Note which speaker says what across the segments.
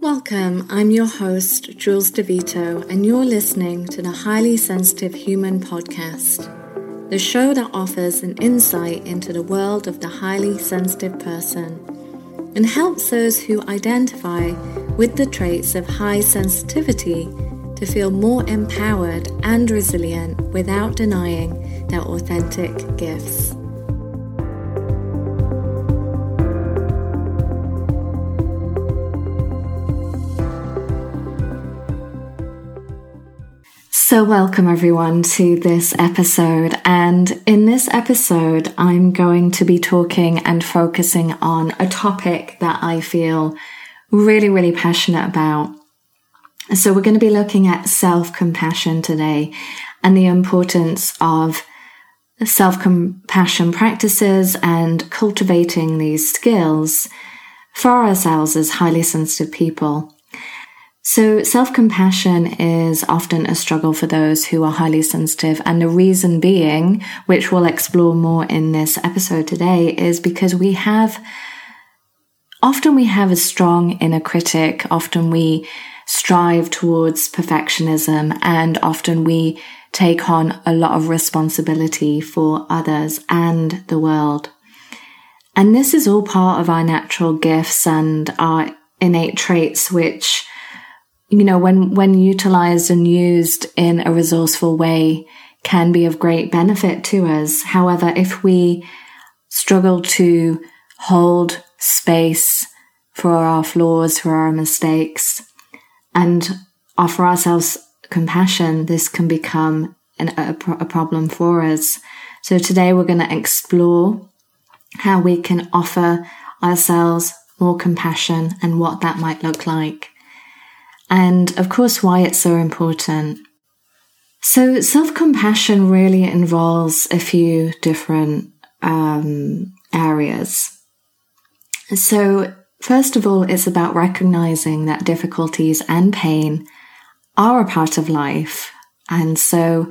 Speaker 1: Welcome, I'm your host, Jules DeVito, and you're listening to the Highly Sensitive Human Podcast, the show that offers an insight into the world of the highly sensitive person and helps those who identify with the traits of high sensitivity to feel more empowered and resilient without denying their authentic gifts. So, welcome everyone to this episode. And in this episode, I'm going to be talking and focusing on a topic that I feel really, really passionate about. So, we're going to be looking at self compassion today and the importance of self compassion practices and cultivating these skills for ourselves as highly sensitive people. So, self compassion is often a struggle for those who are highly sensitive. And the reason being, which we'll explore more in this episode today, is because we have often we have a strong inner critic. Often we strive towards perfectionism and often we take on a lot of responsibility for others and the world. And this is all part of our natural gifts and our innate traits, which you know, when, when utilized and used in a resourceful way can be of great benefit to us. However, if we struggle to hold space for our flaws, for our mistakes, and offer ourselves compassion, this can become an, a, a problem for us. So today we're going to explore how we can offer ourselves more compassion and what that might look like and of course why it's so important. So self compassion really involves a few different um, areas. So first of all, it's about recognizing that difficulties and pain are a part of life. And so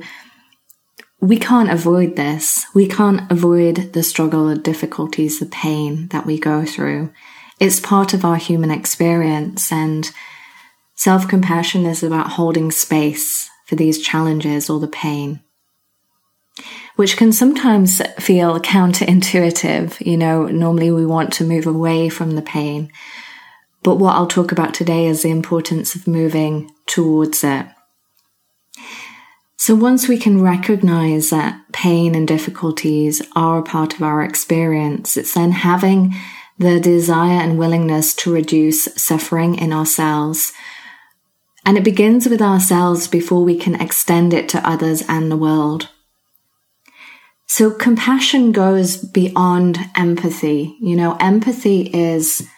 Speaker 1: we can't avoid this. We can't avoid the struggle, the difficulties, the pain that we go through. It's part of our human experience and Self compassion is about holding space for these challenges or the pain, which can sometimes feel counterintuitive. You know, normally we want to move away from the pain. But what I'll talk about today is the importance of moving towards it. So once we can recognize that pain and difficulties are a part of our experience, it's then having the desire and willingness to reduce suffering in ourselves and it begins with ourselves before we can extend it to others and the world. So compassion goes beyond empathy. You know, empathy is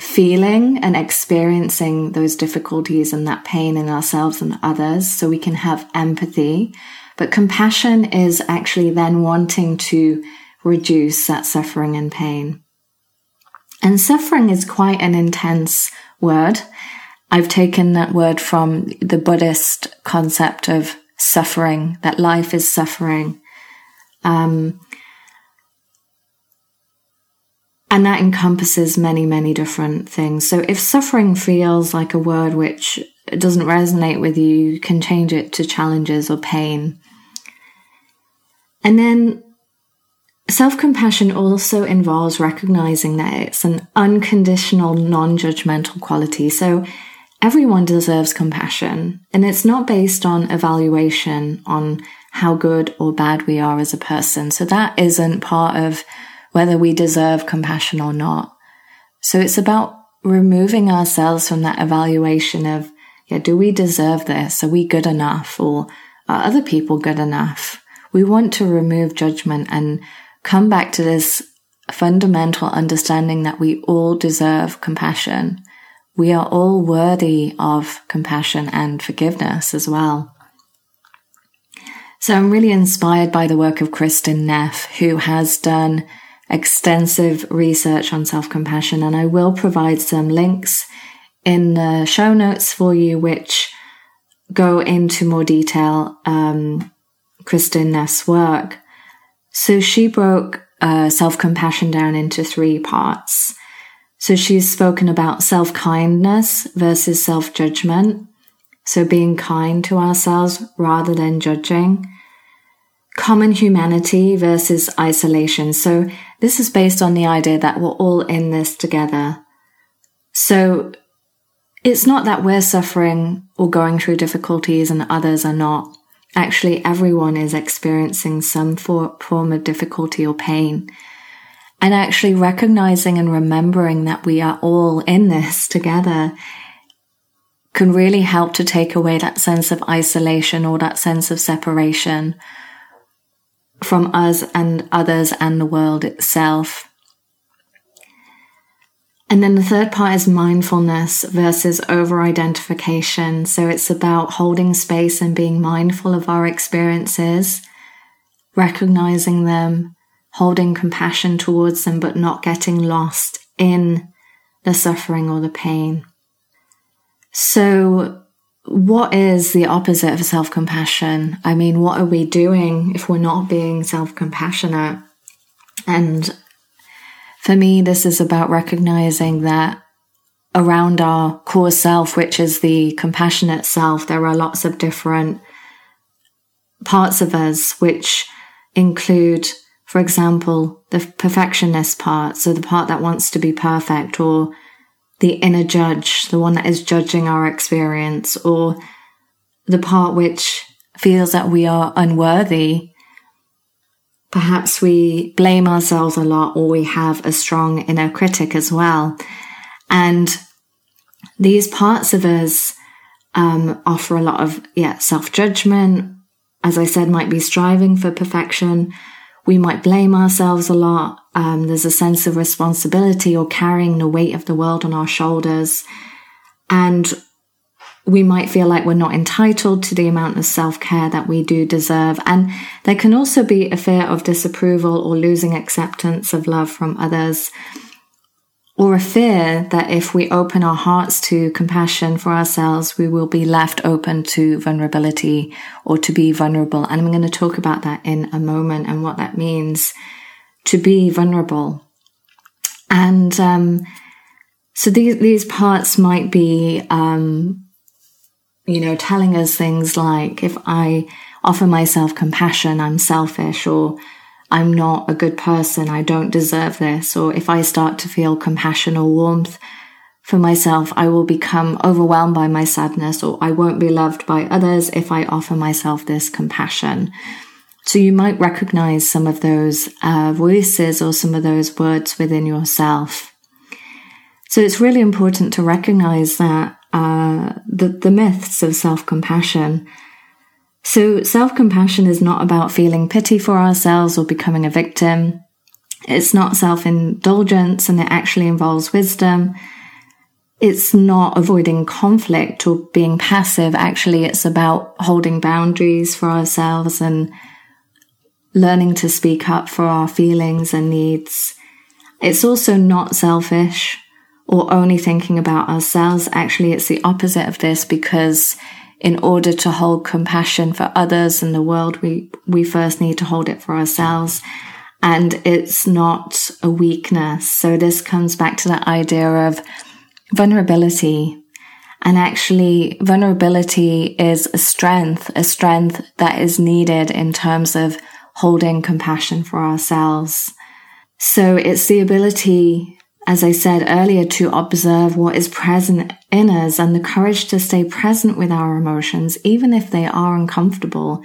Speaker 1: feeling and experiencing those difficulties and that pain in ourselves and others so we can have empathy. But compassion is actually then wanting to reduce that suffering and pain. And suffering is quite an intense word. I've taken that word from the Buddhist concept of suffering, that life is suffering. Um, and that encompasses many, many different things. So if suffering feels like a word which doesn't resonate with you, you can change it to challenges or pain. And then self compassion also involves recognizing that it's an unconditional, non judgmental quality. So everyone deserves compassion and it's not based on evaluation on how good or bad we are as a person. So that isn't part of whether we deserve compassion or not. So it's about removing ourselves from that evaluation of, yeah, do we deserve this? Are we good enough? Or are other people good enough? We want to remove judgment and come back to this fundamental understanding that we all deserve compassion we are all worthy of compassion and forgiveness as well. So I'm really inspired by the work of Kristin Neff, who has done extensive research on self-compassion, and I will provide some links in the show notes for you, which go into more detail um, Kristin Neff's work. So she broke uh, self-compassion down into three parts. So she's spoken about self kindness versus self judgment. So being kind to ourselves rather than judging. Common humanity versus isolation. So this is based on the idea that we're all in this together. So it's not that we're suffering or going through difficulties and others are not. Actually, everyone is experiencing some form of difficulty or pain and actually recognizing and remembering that we are all in this together can really help to take away that sense of isolation or that sense of separation from us and others and the world itself. And then the third part is mindfulness versus over identification. So it's about holding space and being mindful of our experiences, recognizing them, holding compassion towards them, but not getting lost in the suffering or the pain. So, what is the opposite of self compassion? I mean, what are we doing if we're not being self compassionate? And for me, this is about recognizing that around our core self, which is the compassionate self, there are lots of different parts of us which include for example, the perfectionist part, so the part that wants to be perfect, or the inner judge, the one that is judging our experience, or the part which feels that we are unworthy. Perhaps we blame ourselves a lot, or we have a strong inner critic as well. And these parts of us um, offer a lot of yeah self judgment. As I said, might be striving for perfection, we might blame ourselves a lot. Um, there's a sense of responsibility or carrying the weight of the world on our shoulders. And we might feel like we're not entitled to the amount of self care that we do deserve. And there can also be a fear of disapproval or losing acceptance of love from others or a fear that if we open our hearts to compassion for ourselves, we will be left open to vulnerability or to be vulnerable. And I'm going to talk about that in a moment and what that means to be vulnerable. And um, so these these parts might be, um, you know, telling us things like if I offer myself compassion, I'm selfish, or I'm not a good person, I don't deserve this, or if I start to feel compassion or warmth for myself, I will become overwhelmed by my sadness, or I won't be loved by others if I offer myself this compassion. So you might recognize some of those uh, voices or some of those words within yourself. So it's really important to recognize that uh, the, the myths of self compassion so self compassion is not about feeling pity for ourselves or becoming a victim. It's not self indulgence and it actually involves wisdom. It's not avoiding conflict or being passive. Actually, it's about holding boundaries for ourselves and learning to speak up for our feelings and needs. It's also not selfish or only thinking about ourselves. Actually, it's the opposite of this because in order to hold compassion for others and the world, we, we first need to hold it for ourselves. And it's not a weakness. So this comes back to that idea of vulnerability. And actually, vulnerability is a strength, a strength that is needed in terms of holding compassion for ourselves. So it's the ability as I said earlier, to observe what is present in us and the courage to stay present with our emotions, even if they are uncomfortable.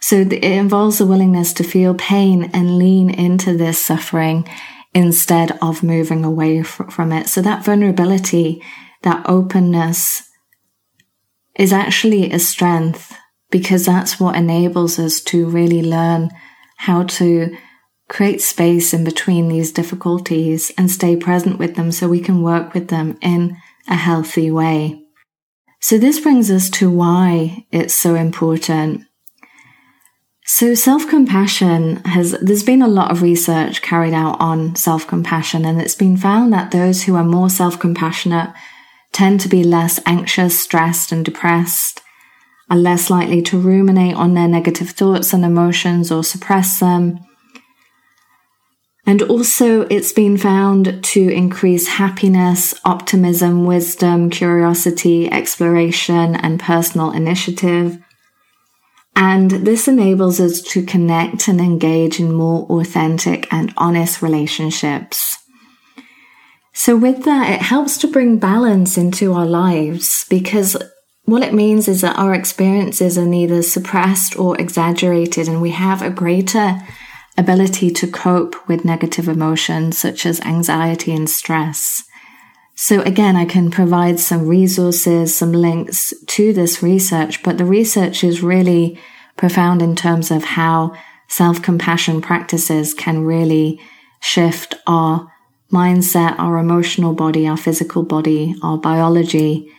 Speaker 1: So it involves a willingness to feel pain and lean into this suffering instead of moving away from it. So that vulnerability, that openness is actually a strength because that's what enables us to really learn how to create space in between these difficulties and stay present with them so we can work with them in a healthy way. So this brings us to why it's so important. So self-compassion has, there's been a lot of research carried out on self-compassion and it's been found that those who are more self-compassionate tend to be less anxious, stressed and depressed, are less likely to ruminate on their negative thoughts and emotions or suppress them, And also, it's been found to increase happiness, optimism, wisdom, curiosity, exploration, and personal initiative. And this enables us to connect and engage in more authentic and honest relationships. So, with that, it helps to bring balance into our lives because what it means is that our experiences are neither suppressed or exaggerated, and we have a greater ability to cope with negative emotions such as anxiety and stress. So again, I can provide some resources, some links to this research, but the research is really profound in terms of how self-compassion practices can really shift our mindset, our emotional body, our physical body, our biology,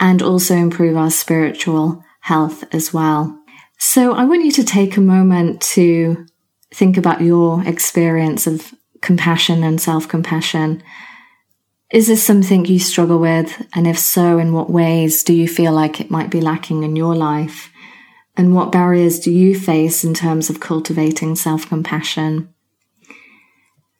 Speaker 1: and also improve our spiritual health as well. So I want you to take a moment to think about your experience of compassion and self compassion. Is this something you struggle with? And if so, in what ways do you feel like it might be lacking in your life? And what barriers do you face in terms of cultivating self compassion?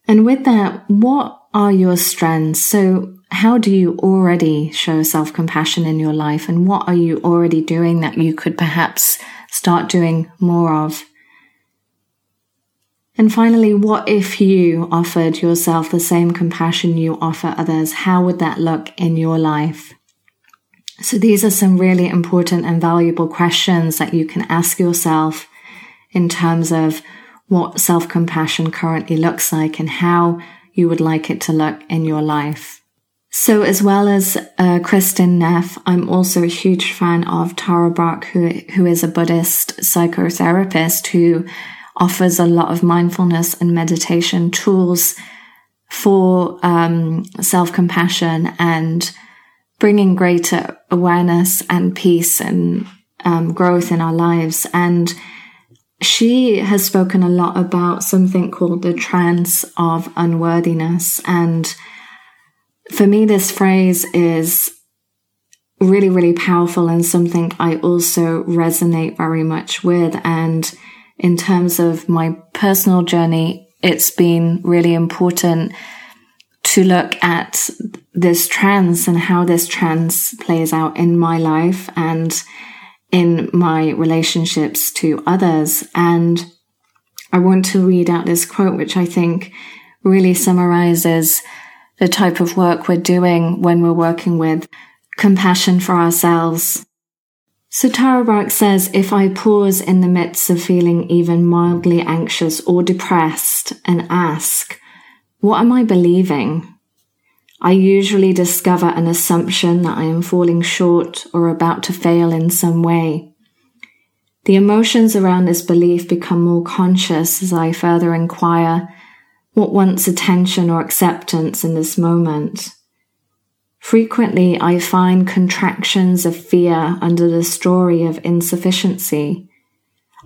Speaker 1: And with that, what are your strengths? So how do you already show self compassion in your life? And what are you already doing that you could perhaps start doing more of? And finally, what if you offered yourself the same compassion you offer others? How would that look in your life? So these are some really important and valuable questions that you can ask yourself in terms of what self compassion currently looks like and how you would like it to look in your life. So as well as uh, Kristin Neff, I'm also a huge fan of Tara Brach, who, who is a Buddhist psychotherapist who offers a lot of mindfulness and meditation tools for um, self compassion and bringing greater awareness and peace and um, growth in our lives. And she has spoken a lot about something called the trance of unworthiness. And for me, this phrase is really, really powerful and something I also resonate very much with. And in terms of my personal journey, it's been really important to look at this trance and how this trance plays out in my life and in my relationships to others. And I want to read out this quote, which I think really summarizes the type of work we're doing when we're working with compassion for ourselves so Tara Brach says, if I pause in the midst of feeling even mildly anxious or depressed and ask, what am I believing? I usually discover an assumption that I am falling short or about to fail in some way. The emotions around this belief become more conscious as I further inquire what wants attention or acceptance in this moment. Frequently, I find contractions of fear under the story of insufficiency.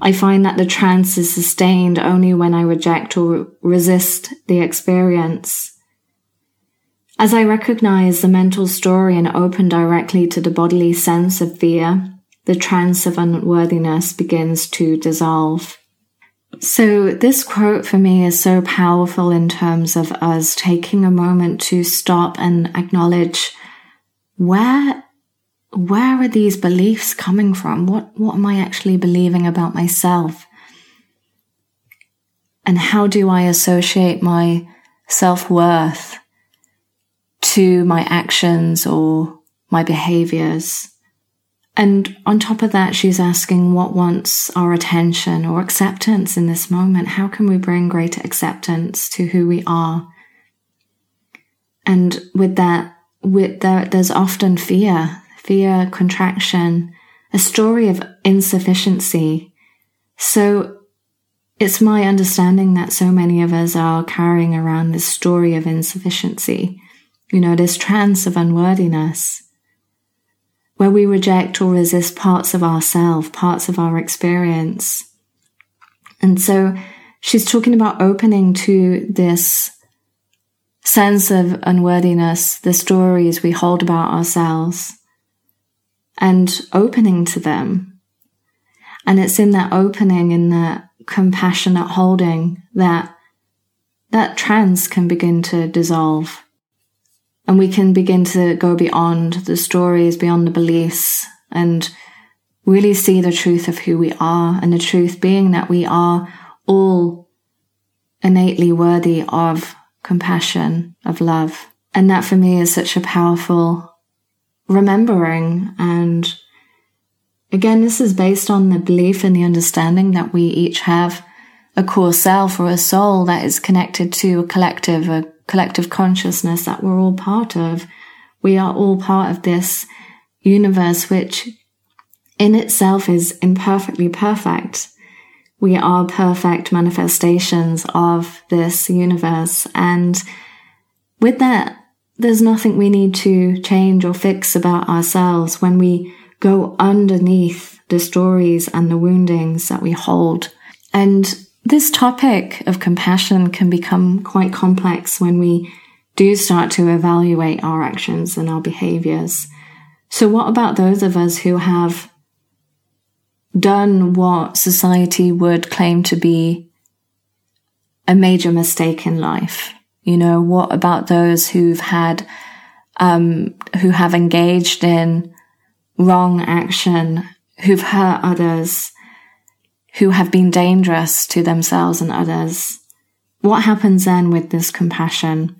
Speaker 1: I find that the trance is sustained only when I reject or resist the experience. As I recognize the mental story and open directly to the bodily sense of fear, the trance of unworthiness begins to dissolve. So this quote for me is so powerful in terms of us taking a moment to stop and acknowledge where where are these beliefs coming from? What what am I actually believing about myself? And how do I associate my self-worth to my actions or my behaviors? And on top of that, she's asking what wants our attention or acceptance in this moment? How can we bring greater acceptance to who we are? And with that, with there, there's often fear, fear, contraction, a story of insufficiency. So it's my understanding that so many of us are carrying around this story of insufficiency, you know, this trance of unworthiness where we reject or resist parts of ourself, parts of our experience. And so she's talking about opening to this sense of unworthiness, the stories we hold about ourselves, and opening to them. And it's in that opening, in that compassionate holding that that trance can begin to dissolve. And we can begin to go beyond the stories, beyond the beliefs, and really see the truth of who we are. And the truth being that we are all innately worthy of compassion, of love. And that for me is such a powerful remembering. And again, this is based on the belief and the understanding that we each have a core self or a soul that is connected to a collective, a collective consciousness that we're all part of. We are all part of this universe, which in itself is imperfectly perfect. We are perfect manifestations of this universe. And with that, there's nothing we need to change or fix about ourselves when we go underneath the stories and the woundings that we hold. And this topic of compassion can become quite complex when we do start to evaluate our actions and our behaviors. So what about those of us who have done what society would claim to be a major mistake in life? You know, what about those who've had, um, who have engaged in wrong action, who've hurt others, who have been dangerous to themselves and others. What happens then with this compassion?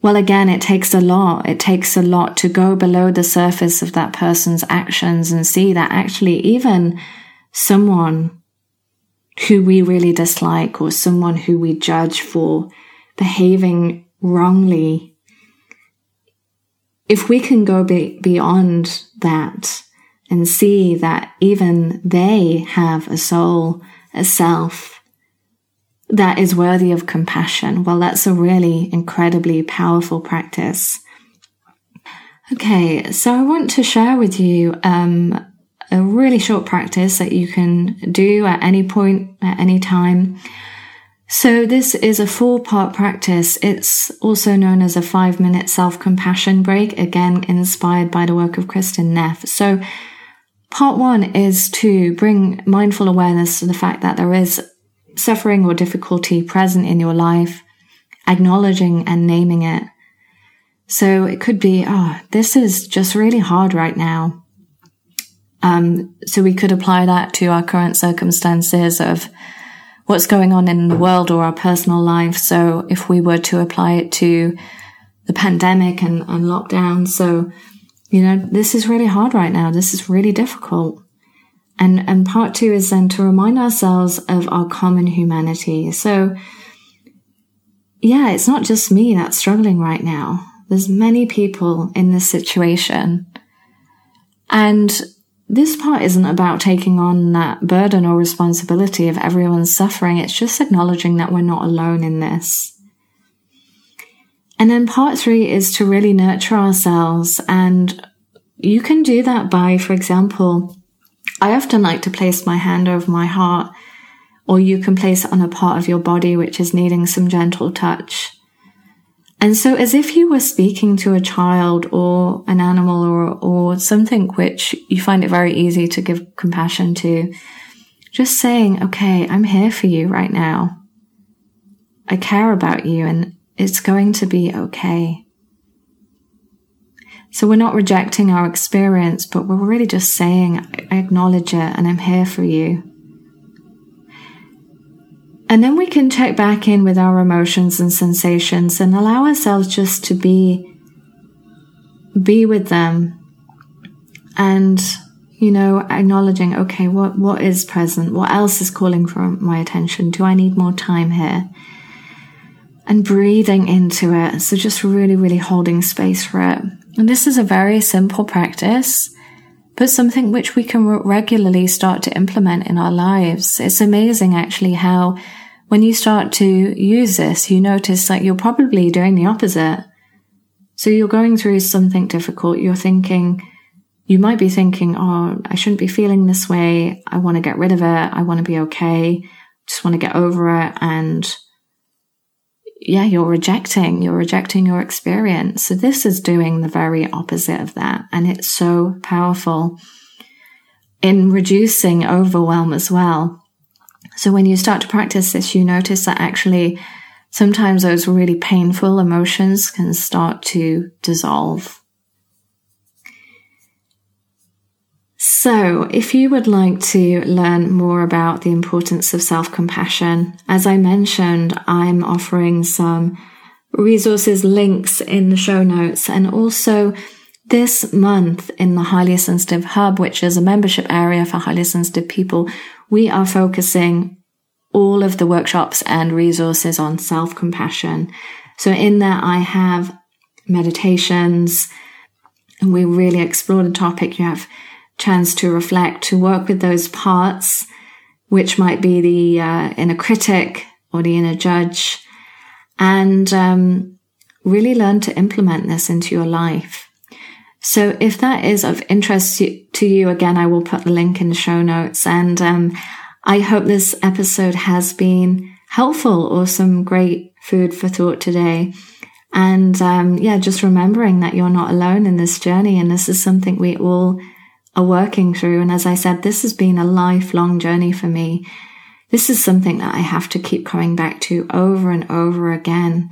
Speaker 1: Well, again, it takes a lot. It takes a lot to go below the surface of that person's actions and see that actually even someone who we really dislike or someone who we judge for behaving wrongly, if we can go be- beyond that and see that even they have a soul, a self that is worthy of compassion. Well, that's a really incredibly powerful practice. Okay, so I want to share with you um, a really short practice that you can do at any point, at any time. So this is a four part practice. It's also known as a five minute self compassion break, again, inspired by the work of Kristin Neff. So Part one is to bring mindful awareness to the fact that there is suffering or difficulty present in your life, acknowledging and naming it. So it could be, oh, this is just really hard right now. Um, so we could apply that to our current circumstances of what's going on in the world or our personal life. So if we were to apply it to the pandemic and, and lockdown, so you know, this is really hard right now. This is really difficult. And, and part two is then to remind ourselves of our common humanity. So, yeah, it's not just me that's struggling right now. There's many people in this situation. And this part isn't about taking on that burden or responsibility of everyone's suffering. It's just acknowledging that we're not alone in this. And then part three is to really nurture ourselves. And you can do that by, for example, I often like to place my hand over my heart, or you can place it on a part of your body which is needing some gentle touch. And so as if you were speaking to a child or an animal or, or something which you find it very easy to give compassion to, just saying, okay, I'm here for you right now. I care about you and it's going to be okay. So we're not rejecting our experience, but we're really just saying, I acknowledge it and I'm here for you. And then we can check back in with our emotions and sensations and allow ourselves just to be, be with them and, you know, acknowledging, okay, what, what is present? What else is calling for my attention? Do I need more time here? And breathing into it. So just really, really holding space for it. And this is a very simple practice, but something which we can regularly start to implement in our lives. It's amazing actually how when you start to use this, you notice that you're probably doing the opposite. So you're going through something difficult. You're thinking, you might be thinking, Oh, I shouldn't be feeling this way. I want to get rid of it. I want to be okay. Just want to get over it. And yeah, you're rejecting, you're rejecting your experience. So this is doing the very opposite of that. And it's so powerful in reducing overwhelm as well. So when you start to practice this, you notice that actually sometimes those really painful emotions can start to dissolve. So, if you would like to learn more about the importance of self compassion, as I mentioned, I'm offering some resources links in the show notes and also this month in the Highly Sensitive Hub, which is a membership area for highly sensitive people, we are focusing all of the workshops and resources on self compassion. So in there, I have meditations and we really explore the topic. You have chance to reflect, to work with those parts, which might be the uh, inner critic or the inner judge, and um, really learn to implement this into your life. So if that is of interest to you, again, I will put the link in the show notes. And um, I hope this episode has been helpful or some great food for thought today. And um, yeah, just remembering that you're not alone in this journey. And this is something we all are working through. And as I said, this has been a lifelong journey for me. This is something that I have to keep coming back to over and over again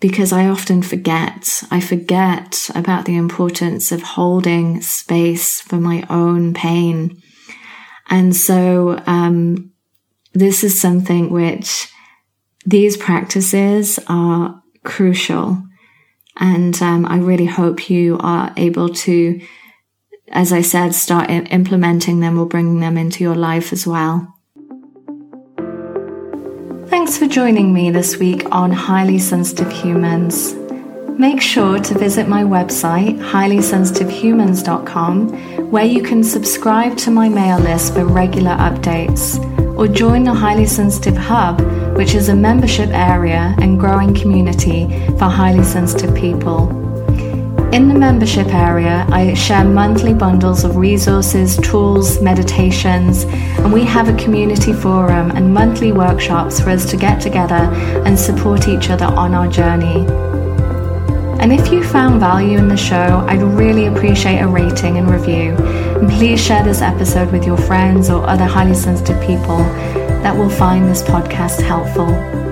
Speaker 1: because I often forget. I forget about the importance of holding space for my own pain. And so, um, this is something which these practices are crucial. And um, I really hope you are able to as I said, start implementing them or bringing them into your life as well. Thanks for joining me this week on Highly Sensitive Humans. Make sure to visit my website, highlysensitiveHumans.com, where you can subscribe to my mail list for regular updates, or join the Highly Sensitive Hub, which is a membership area and growing community for highly sensitive people. In the membership area, I share monthly bundles of resources, tools, meditations, and we have a community forum and monthly workshops for us to get together and support each other on our journey. And if you found value in the show, I'd really appreciate a rating and review. And please share this episode with your friends or other highly sensitive people that will find this podcast helpful.